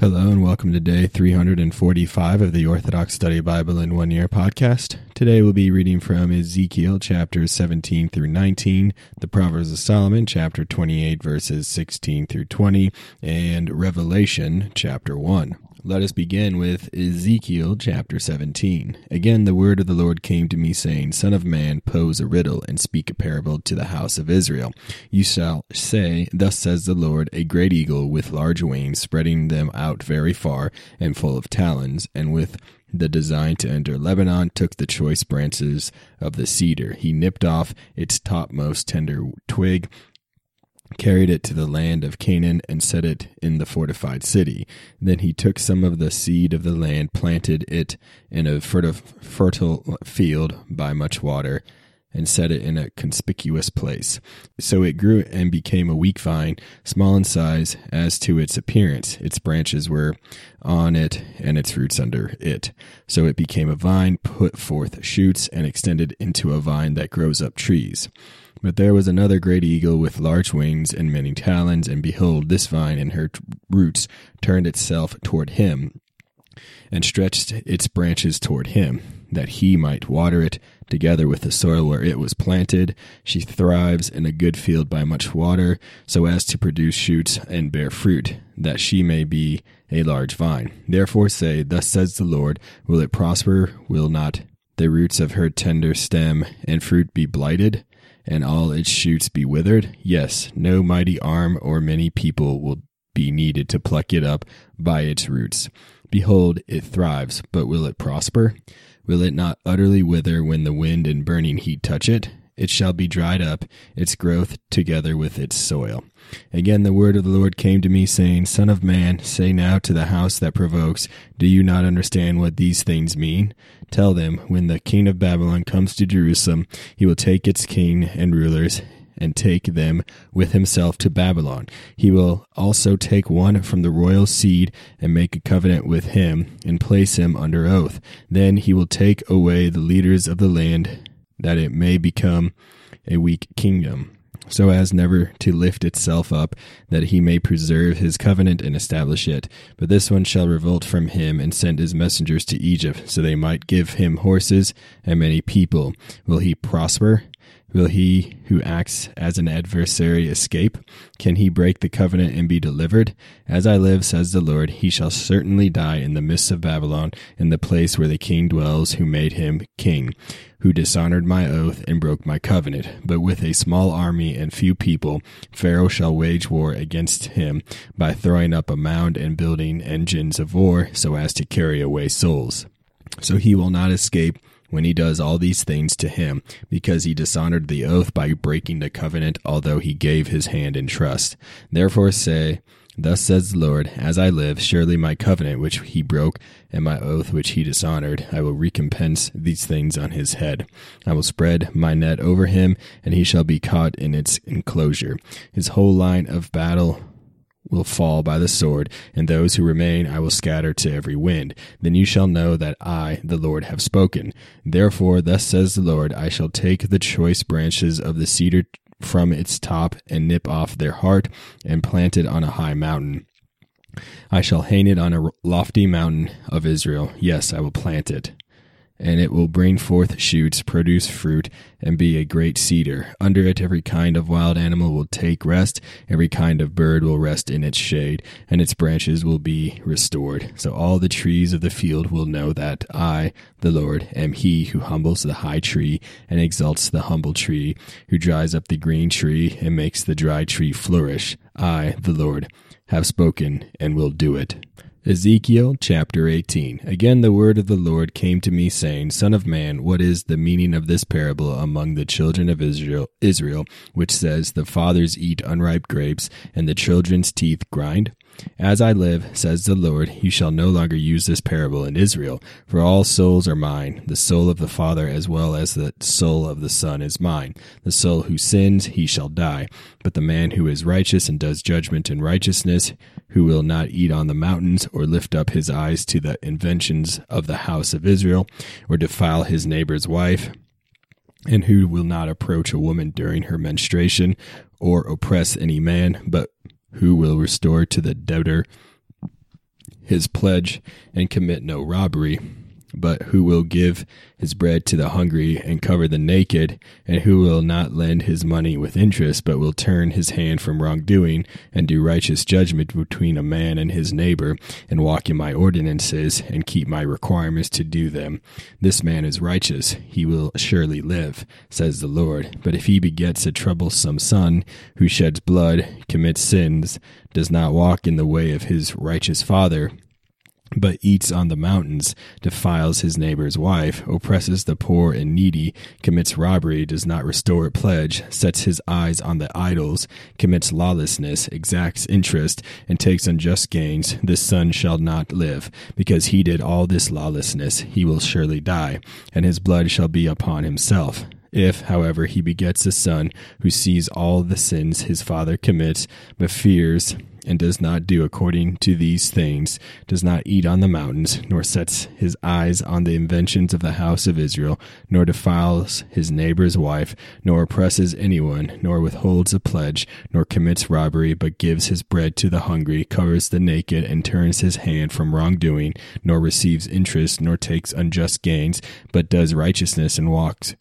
Hello and welcome to day 345 of the Orthodox Study Bible in One Year podcast. Today we'll be reading from Ezekiel chapters 17 through 19, the Proverbs of Solomon chapter 28 verses 16 through 20, and Revelation chapter 1. Let us begin with Ezekiel chapter 17. Again, the word of the Lord came to me, saying, Son of man, pose a riddle, and speak a parable to the house of Israel. You shall say, Thus says the Lord, a great eagle with large wings, spreading them out very far, and full of talons, and with the design to enter Lebanon, took the choice branches of the cedar. He nipped off its topmost tender twig carried it to the land of Canaan, and set it in the fortified city. Then he took some of the seed of the land, planted it in a fertile field by much water, and set it in a conspicuous place. So it grew and became a weak vine, small in size as to its appearance. Its branches were on it, and its roots under it. So it became a vine, put forth shoots, and extended into a vine that grows up trees. But there was another great eagle with large wings and many talons, and behold, this vine and her t- roots turned itself toward him, and stretched its branches toward him, that he might water it together with the soil where it was planted. She thrives in a good field by much water, so as to produce shoots and bear fruit, that she may be a large vine. Therefore say, Thus says the Lord, Will it prosper? Will not the roots of her tender stem and fruit be blighted? And all its shoots be withered? Yes, no mighty arm or many people will be needed to pluck it up by its roots. Behold, it thrives, but will it prosper? Will it not utterly wither when the wind and burning heat touch it? It shall be dried up, its growth together with its soil. Again the word of the Lord came to me, saying, Son of man, say now to the house that provokes, Do you not understand what these things mean? Tell them, when the king of Babylon comes to Jerusalem, he will take its king and rulers and take them with himself to Babylon. He will also take one from the royal seed and make a covenant with him and place him under oath. Then he will take away the leaders of the land that it may become a weak kingdom so as never to lift itself up, that he may preserve his covenant and establish it. But this one shall revolt from him and send his messengers to Egypt, so they might give him horses and many people. Will he prosper? Will he who acts as an adversary escape? Can he break the covenant and be delivered? As I live, says the Lord, he shall certainly die in the midst of Babylon, in the place where the king dwells who made him king, who dishonored my oath and broke my covenant. But with a small army and few people, Pharaoh shall wage war against him by throwing up a mound and building engines of war so as to carry away souls. So he will not escape when he does all these things to him, because he dishonored the oath by breaking the covenant, although he gave his hand in trust. Therefore say, Thus says the Lord, As I live, surely my covenant which he broke, and my oath which he dishonored, I will recompense these things on his head. I will spread my net over him, and he shall be caught in its enclosure. His whole line of battle will fall by the sword, and those who remain I will scatter to every wind. Then you shall know that I, the Lord, have spoken. Therefore, thus says the Lord, I shall take the choice branches of the cedar from its top and nip off their heart and plant it on a high mountain. I shall hang it on a lofty mountain of Israel. Yes, I will plant it and it will bring forth shoots, produce fruit, and be a great cedar. Under it every kind of wild animal will take rest, every kind of bird will rest in its shade, and its branches will be restored. So all the trees of the field will know that I, the Lord, am he who humbles the high tree and exalts the humble tree, who dries up the green tree and makes the dry tree flourish. I, the Lord, have spoken and will do it. Ezekiel chapter 18. Again, the word of the Lord came to me, saying, Son of man, what is the meaning of this parable among the children of Israel, Israel, which says, The fathers eat unripe grapes, and the children's teeth grind? As I live, says the Lord, you shall no longer use this parable in Israel, for all souls are mine. The soul of the Father as well as the soul of the Son is mine. The soul who sins, he shall die. But the man who is righteous and does judgment in righteousness, who will not eat on the mountains, or lift up his eyes to the inventions of the house of Israel, or defile his neighbor's wife, and who will not approach a woman during her menstruation, or oppress any man, but who will restore to the debtor his pledge and commit no robbery, but who will give his bread to the hungry and cover the naked, and who will not lend his money with interest, but will turn his hand from wrongdoing, and do righteous judgment between a man and his neighbor, and walk in my ordinances, and keep my requirements to do them. This man is righteous, he will surely live, says the Lord. But if he begets a troublesome son, who sheds blood, commits sins, does not walk in the way of his righteous father, but eats on the mountains, defiles his neighbor's wife, oppresses the poor and needy, commits robbery, does not restore a pledge, sets his eyes on the idols, commits lawlessness, exacts interest, and takes unjust gains, this son shall not live. Because he did all this lawlessness, he will surely die, and his blood shall be upon himself. If, however, he begets a son who sees all the sins his father commits, but fears and does not do according to these things, does not eat on the mountains, nor sets his eyes on the inventions of the house of Israel, nor defiles his neighbor's wife, nor oppresses anyone, nor withholds a pledge, nor commits robbery, but gives his bread to the hungry, covers the naked, and turns his hand from wrongdoing, nor receives interest, nor takes unjust gains, but does righteousness and walks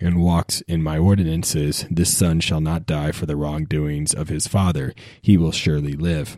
and walks in my ordinances, this son shall not die for the wrongdoings of his father. He will surely live.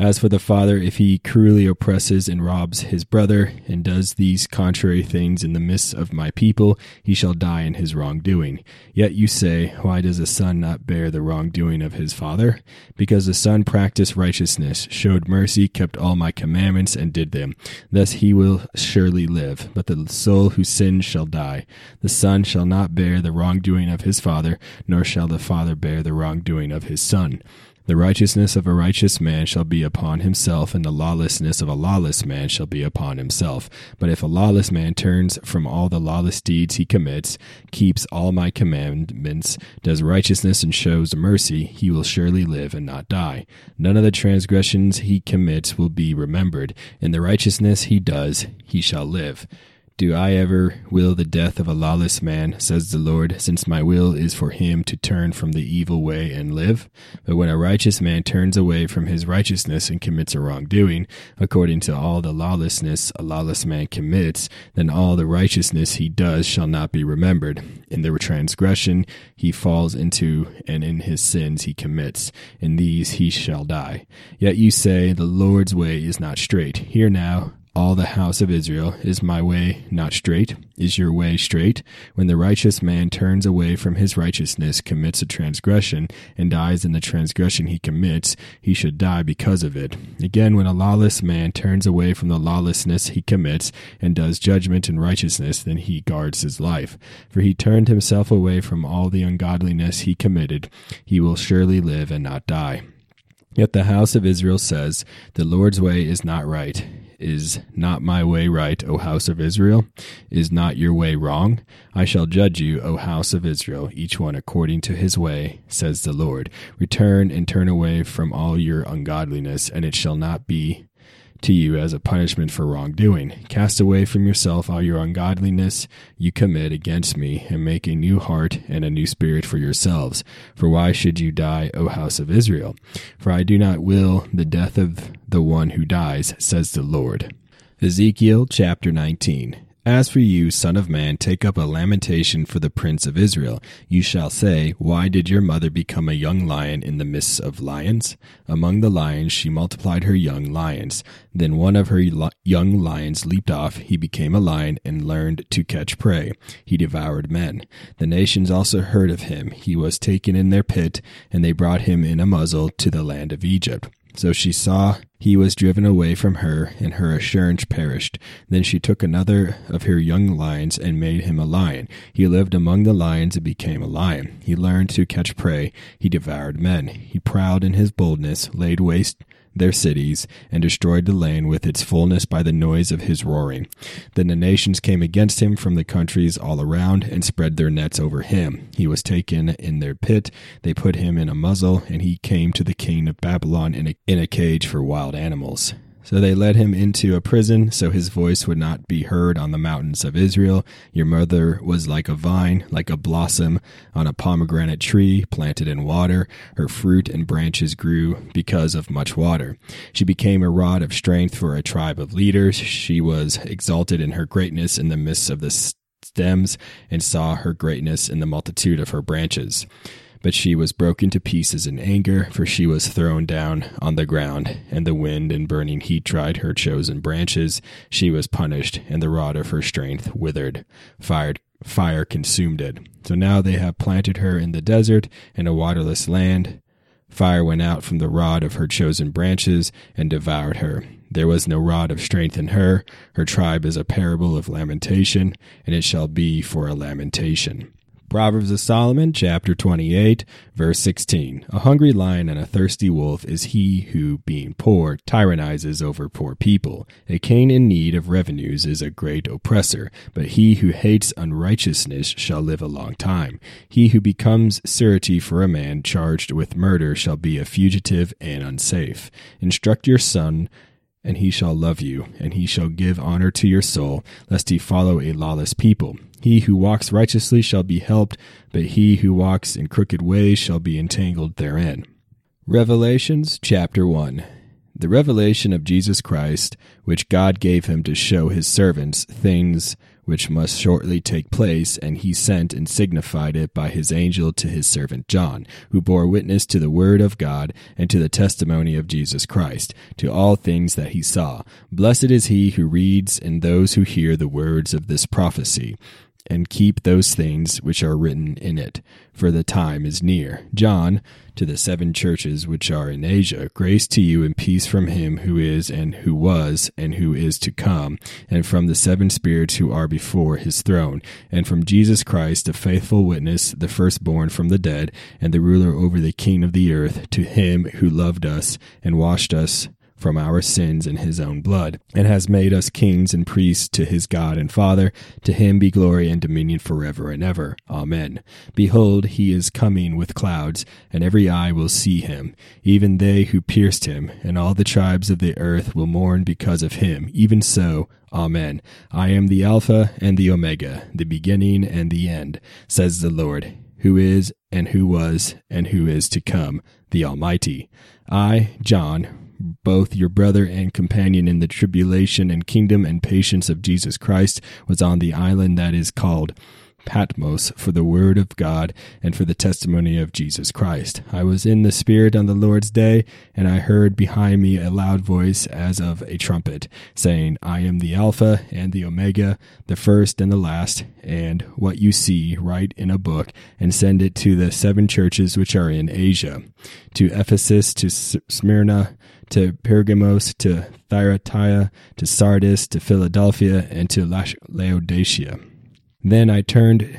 As for the father, if he cruelly oppresses and robs his brother, and does these contrary things in the midst of my people, he shall die in his wrongdoing. Yet you say, Why does the son not bear the wrongdoing of his father? Because the son practiced righteousness, showed mercy, kept all my commandments, and did them. Thus he will surely live. But the soul who sins shall die. The son shall not bear the wrongdoing of his father, nor shall the father bear the wrongdoing of his son. The righteousness of a righteous man shall be upon himself, and the lawlessness of a lawless man shall be upon himself. But if a lawless man turns from all the lawless deeds he commits, keeps all my commandments, does righteousness, and shows mercy, he will surely live and not die. None of the transgressions he commits will be remembered. In the righteousness he does, he shall live. Do I ever will the death of a lawless man, says the Lord, since my will is for him to turn from the evil way and live? But when a righteous man turns away from his righteousness and commits a wrongdoing, according to all the lawlessness a lawless man commits, then all the righteousness he does shall not be remembered. In the transgression he falls into, and in his sins he commits. In these he shall die. Yet you say, The Lord's way is not straight. Hear now, all the house of Israel, Is my way not straight? Is your way straight? When the righteous man turns away from his righteousness, commits a transgression, and dies in the transgression he commits, he should die because of it. Again, when a lawless man turns away from the lawlessness he commits, and does judgment and righteousness, then he guards his life. For he turned himself away from all the ungodliness he committed. He will surely live and not die. Yet the house of Israel says, The Lord's way is not right. Is not my way right, O house of Israel? Is not your way wrong? I shall judge you, O house of Israel, each one according to his way, says the Lord. Return and turn away from all your ungodliness, and it shall not be to you as a punishment for wrongdoing. Cast away from yourself all your ungodliness you commit against me, and make a new heart and a new spirit for yourselves. For why should you die, O house of Israel? For I do not will the death of the one who dies, says the Lord. Ezekiel chapter 19. As for you, Son of Man, take up a lamentation for the Prince of Israel. You shall say, Why did your mother become a young lion in the midst of lions? Among the lions she multiplied her young lions. Then one of her young lions leaped off. He became a lion and learned to catch prey. He devoured men. The nations also heard of him. He was taken in their pit, and they brought him in a muzzle to the land of Egypt. So she saw he was driven away from her, and her assurance perished. Then she took another of her young lions and made him a lion. He lived among the lions and became a lion. He learned to catch prey. He devoured men. He prowled in his boldness, laid waste their cities, and destroyed the land with its fullness by the noise of his roaring. Then the nations came against him from the countries all around, and spread their nets over him. He was taken in their pit, they put him in a muzzle, and he came to the king of Babylon in a, in a cage for wild animals. So they led him into a prison, so his voice would not be heard on the mountains of Israel. Your mother was like a vine, like a blossom on a pomegranate tree planted in water. Her fruit and branches grew because of much water. She became a rod of strength for a tribe of leaders. She was exalted in her greatness in the midst of the stems, and saw her greatness in the multitude of her branches. But she was broken to pieces in anger, for she was thrown down on the ground, and the wind and burning heat dried her chosen branches. She was punished, and the rod of her strength withered. Fire, fire consumed it. So now they have planted her in the desert, in a waterless land. Fire went out from the rod of her chosen branches and devoured her. There was no rod of strength in her. Her tribe is a parable of lamentation, and it shall be for a lamentation. Proverbs of Solomon, chapter 28, verse 16. A hungry lion and a thirsty wolf is he who, being poor, tyrannizes over poor people. A king in need of revenues is a great oppressor, but he who hates unrighteousness shall live a long time. He who becomes surety for a man charged with murder shall be a fugitive and unsafe. Instruct your son and he shall love you, and he shall give honor to your soul, lest he follow a lawless people. He who walks righteously shall be helped, but he who walks in crooked ways shall be entangled therein. Revelations chapter 1 The revelation of Jesus Christ, which God gave him to show his servants things which must shortly take place, and he sent and signified it by his angel to his servant John, who bore witness to the word of God and to the testimony of Jesus Christ, to all things that he saw. Blessed is he who reads and those who hear the words of this prophecy and keep those things which are written in it, for the time is near. John, to the seven churches which are in Asia, grace to you and peace from him who is and who was and who is to come, and from the seven spirits who are before his throne, and from Jesus Christ, the faithful witness, the firstborn from the dead, and the ruler over the king of the earth, to him who loved us and washed us from our sins in his own blood, and has made us kings and priests to his God and Father. To him be glory and dominion forever and ever. Amen. Behold, he is coming with clouds, and every eye will see him, even they who pierced him, and all the tribes of the earth will mourn because of him. Even so, Amen. I am the Alpha and the Omega, the beginning and the end, says the Lord, who is, and who was, and who is to come, the Almighty. I, John, both your brother and companion in the tribulation and kingdom and patience of Jesus Christ, was on the island that is called Patmos for the word of God and for the testimony of Jesus Christ. I was in the Spirit on the Lord's day, and I heard behind me a loud voice as of a trumpet, saying, I am the Alpha and the Omega, the first and the last, and what you see, write in a book, and send it to the seven churches which are in Asia to Ephesus, to Smyrna, to Pergamos, to Thyatira, to Sardis, to Philadelphia, and to Laodicea. Then I turned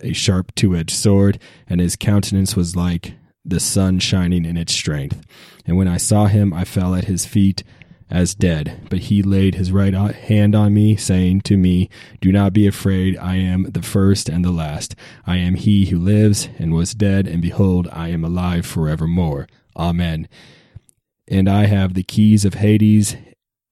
a sharp two edged sword, and his countenance was like the sun shining in its strength. And when I saw him, I fell at his feet as dead. But he laid his right hand on me, saying to me, Do not be afraid. I am the first and the last. I am he who lives and was dead, and behold, I am alive forevermore. Amen. And I have the keys of Hades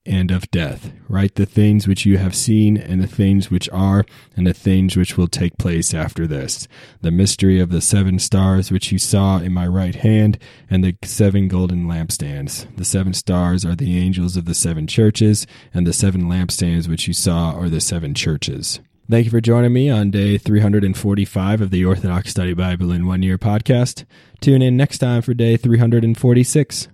and of death. Write the things which you have seen, and the things which are, and the things which will take place after this. The mystery of the seven stars which you saw in my right hand, and the seven golden lampstands. The seven stars are the angels of the seven churches, and the seven lampstands which you saw are the seven churches. Thank you for joining me on day 345 of the Orthodox Study Bible in One Year podcast. Tune in next time for day 346.